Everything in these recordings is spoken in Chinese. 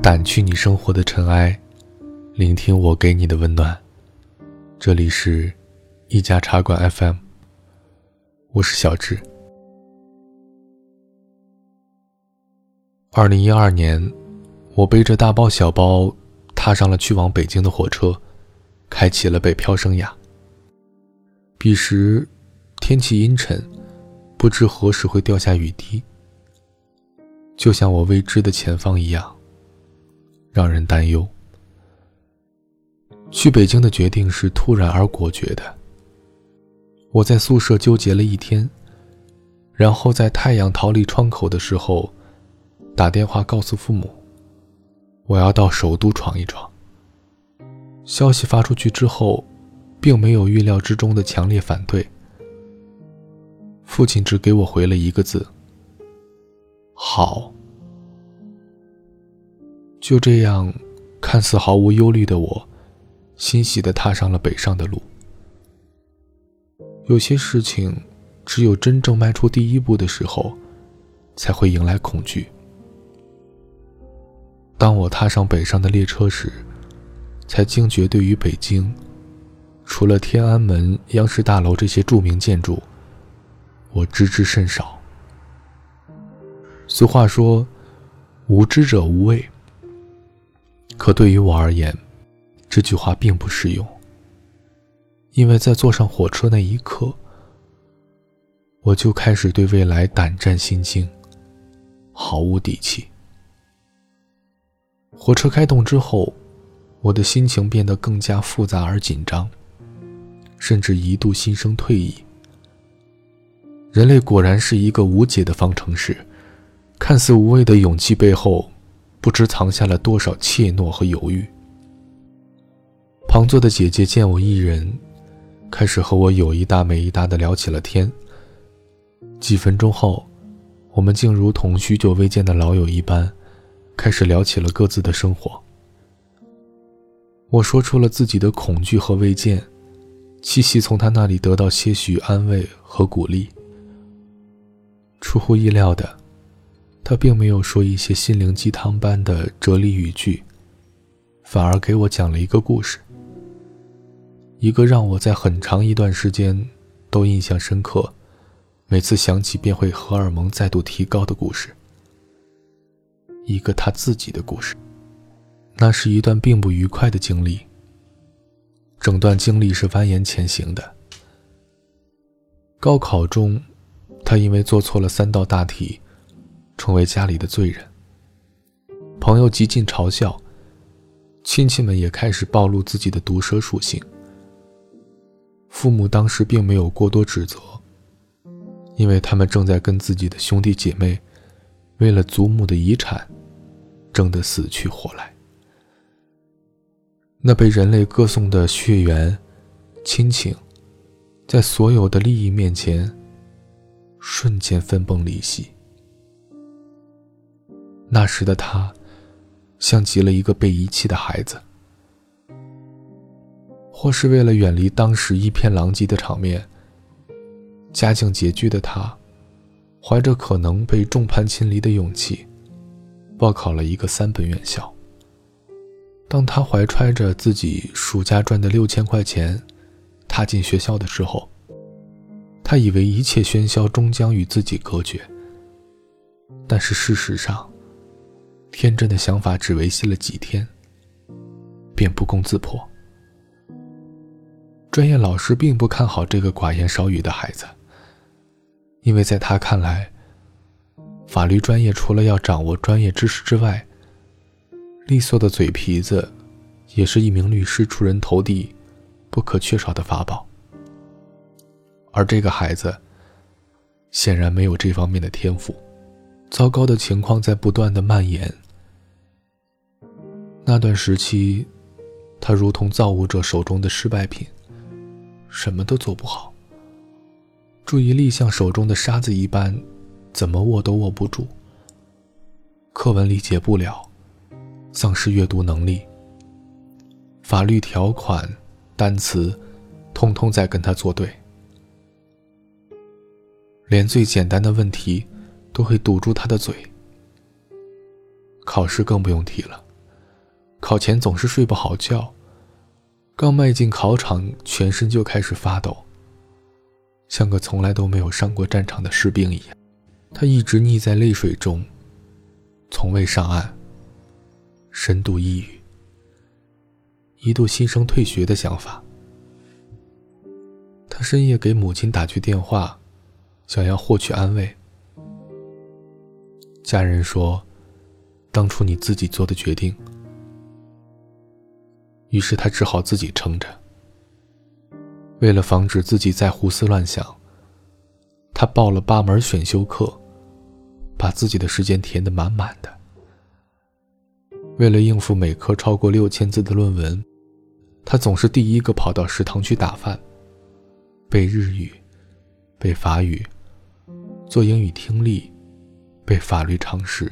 掸去你生活的尘埃，聆听我给你的温暖。这里是一家茶馆 FM，我是小智。二零一二年，我背着大包小包，踏上了去往北京的火车，开启了北漂生涯。彼时，天气阴沉，不知何时会掉下雨滴，就像我未知的前方一样。让人担忧。去北京的决定是突然而果决的。我在宿舍纠结了一天，然后在太阳逃离窗口的时候，打电话告诉父母，我要到首都闯一闯。消息发出去之后，并没有预料之中的强烈反对。父亲只给我回了一个字：好。就这样，看似毫无忧虑的我，欣喜地踏上了北上的路。有些事情，只有真正迈出第一步的时候，才会迎来恐惧。当我踏上北上的列车时，才惊觉，对于北京，除了天安门、央视大楼这些著名建筑，我知之甚少。俗话说：“无知者无畏。”可对于我而言，这句话并不适用。因为在坐上火车那一刻，我就开始对未来胆战心惊，毫无底气。火车开动之后，我的心情变得更加复杂而紧张，甚至一度心生退意。人类果然是一个无解的方程式，看似无畏的勇气背后。不知藏下了多少怯懦和犹豫。旁坐的姐姐见我一人，开始和我有一搭没一搭的聊起了天。几分钟后，我们竟如同许久未见的老友一般，开始聊起了各自的生活。我说出了自己的恐惧和未见，期希从他那里得到些许安慰和鼓励。出乎意料的。他并没有说一些心灵鸡汤般的哲理语句，反而给我讲了一个故事，一个让我在很长一段时间都印象深刻，每次想起便会荷尔蒙再度提高的故事。一个他自己的故事，那是一段并不愉快的经历。整段经历是蜿蜒前行的。高考中，他因为做错了三道大题。成为家里的罪人，朋友极尽嘲笑，亲戚们也开始暴露自己的毒舌属性。父母当时并没有过多指责，因为他们正在跟自己的兄弟姐妹，为了祖母的遗产，争得死去活来。那被人类歌颂的血缘、亲情，在所有的利益面前，瞬间分崩离析。那时的他，像极了一个被遗弃的孩子，或是为了远离当时一片狼藉的场面，家境拮据的他，怀着可能被众叛亲离的勇气，报考了一个三本院校。当他怀揣着自己暑假赚的六千块钱，踏进学校的时候，他以为一切喧嚣终将与自己隔绝，但是事实上。天真的想法只维系了几天，便不攻自破。专业老师并不看好这个寡言少语的孩子，因为在他看来，法律专业除了要掌握专业知识之外，利索的嘴皮子，也是一名律师出人头地不可缺少的法宝。而这个孩子，显然没有这方面的天赋。糟糕的情况在不断的蔓延。那段时期，他如同造物者手中的失败品，什么都做不好。注意力像手中的沙子一般，怎么握都握不住。课文理解不了，丧失阅读能力。法律条款、单词，通通在跟他作对。连最简单的问题。都会堵住他的嘴。考试更不用提了，考前总是睡不好觉，刚迈进考场，全身就开始发抖，像个从来都没有上过战场的士兵一样。他一直溺在泪水中，从未上岸，深度抑郁，一度心生退学的想法。他深夜给母亲打去电话，想要获取安慰。家人说：“当初你自己做的决定。”于是他只好自己撑着。为了防止自己再胡思乱想，他报了八门选修课，把自己的时间填得满满的。为了应付每科超过六千字的论文，他总是第一个跑到食堂去打饭。背日语，背法语，做英语听力，背法律常识，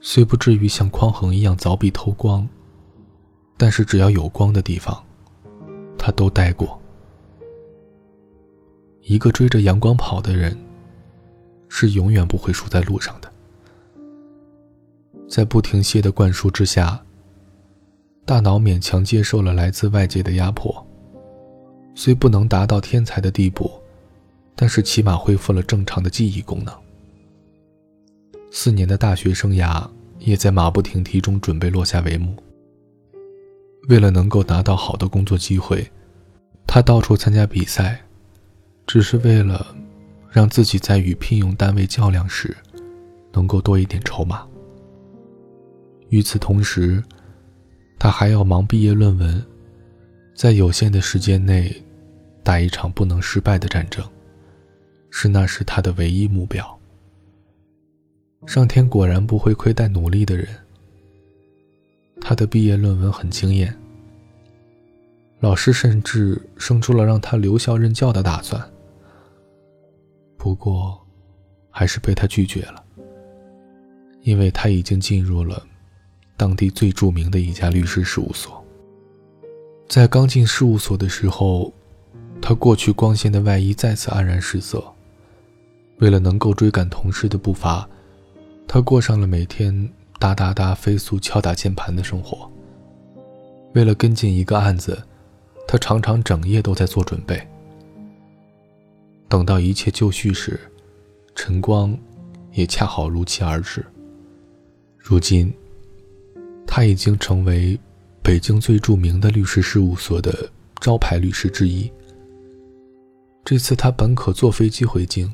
虽不至于像匡衡一样凿壁偷光，但是只要有光的地方，他都待过。一个追着阳光跑的人，是永远不会输在路上的。在不停歇的灌输之下，大脑勉强接受了来自外界的压迫。虽不能达到天才的地步，但是起码恢复了正常的记忆功能。四年的大学生涯也在马不停蹄中准备落下帷幕。为了能够拿到好的工作机会，他到处参加比赛，只是为了让自己在与聘用单位较量时能够多一点筹码。与此同时，他还要忙毕业论文。在有限的时间内，打一场不能失败的战争，是那时他的唯一目标。上天果然不会亏待努力的人。他的毕业论文很惊艳，老师甚至生出了让他留校任教的打算。不过，还是被他拒绝了，因为他已经进入了当地最著名的一家律师事务所。在刚进事务所的时候，他过去光鲜的外衣再次黯然失色。为了能够追赶同事的步伐，他过上了每天哒哒哒飞速敲打键盘的生活。为了跟进一个案子，他常常整夜都在做准备。等到一切就绪时，晨光也恰好如期而至。如今，他已经成为。北京最著名的律师事务所的招牌律师之一。这次他本可坐飞机回京，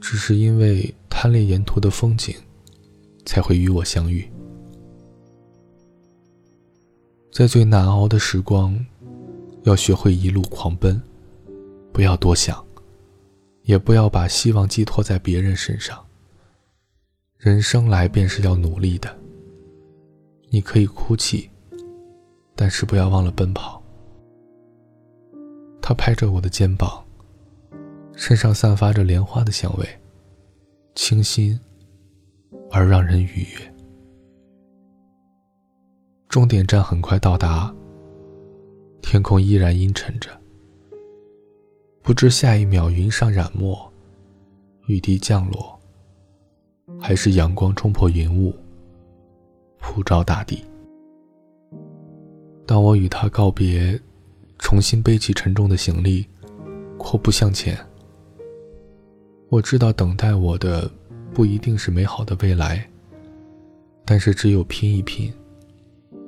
只是因为贪恋沿途的风景，才会与我相遇。在最难熬的时光，要学会一路狂奔，不要多想，也不要把希望寄托在别人身上。人生来便是要努力的。你可以哭泣。但是不要忘了奔跑。他拍着我的肩膀，身上散发着莲花的香味，清新而让人愉悦。终点站很快到达，天空依然阴沉着，不知下一秒云上染墨，雨滴降落，还是阳光冲破云雾，普照大地。当我与他告别，重新背起沉重的行李，阔步向前。我知道等待我的不一定是美好的未来，但是只有拼一拼，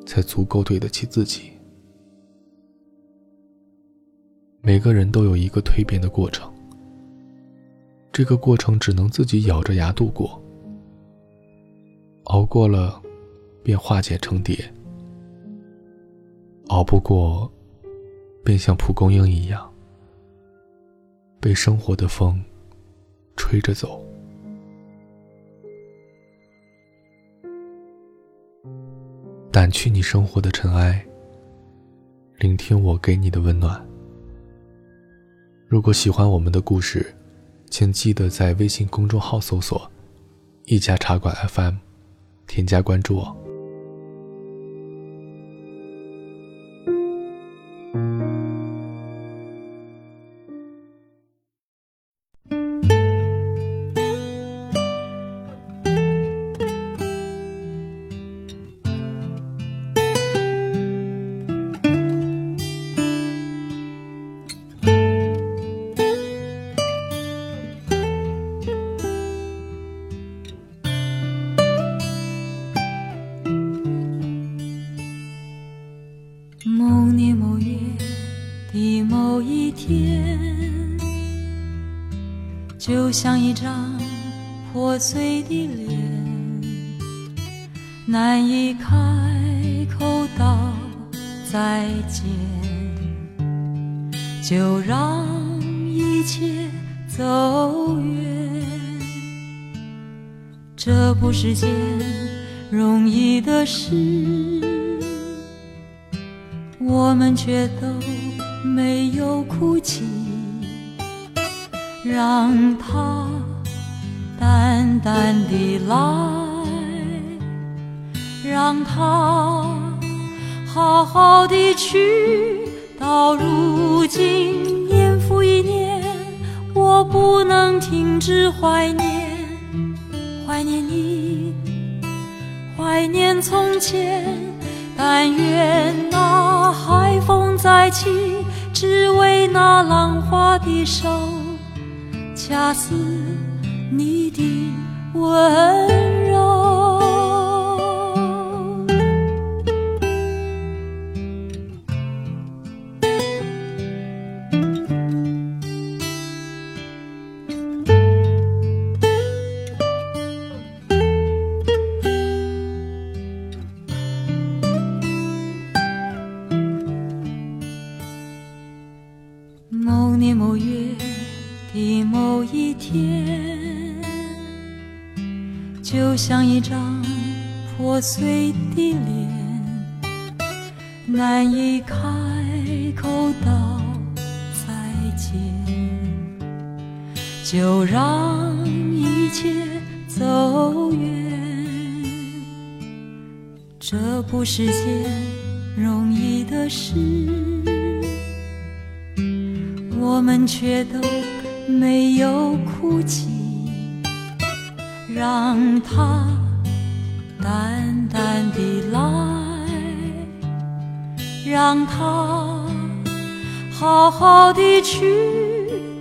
才足够对得起自己。每个人都有一个蜕变的过程，这个过程只能自己咬着牙度过，熬过了，便化茧成蝶。熬不过，便像蒲公英一样，被生活的风吹着走。掸去你生活的尘埃，聆听我给你的温暖。如果喜欢我们的故事，请记得在微信公众号搜索“一家茶馆 FM”，添加关注我。碎的脸，难以开口道再见，就让一切走远。这不是件容易的事，我们却都没有哭泣。让它淡淡的来，让它好好的去。到如今，年复一年，我不能停止怀念，怀念你，怀念从前。但愿那海风再起，只为那浪花的手。恰似你的温柔。某年某月。的某一天，就像一张破碎的脸，难以开口道再见，就让一切走远。这不是件容易的事，我们却都。没有哭泣，让它淡淡的来，让它好好的去。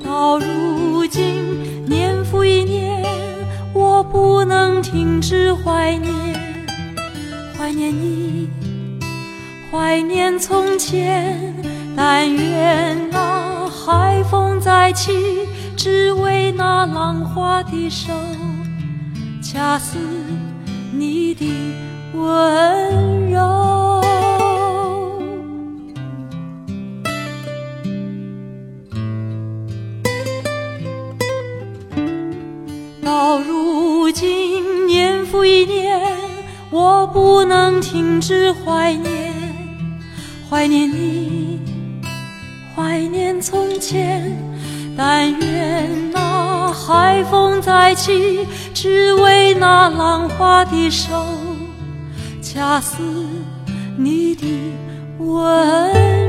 到如今，年复一年，我不能停止怀念，怀念你，怀念从前。但愿那海风再起。只为那浪花的手，恰似你的温柔。到如今，年复一年，我不能停止怀念，怀念你，怀念从前。但愿海风再起，只为那浪花的手，恰似你的吻。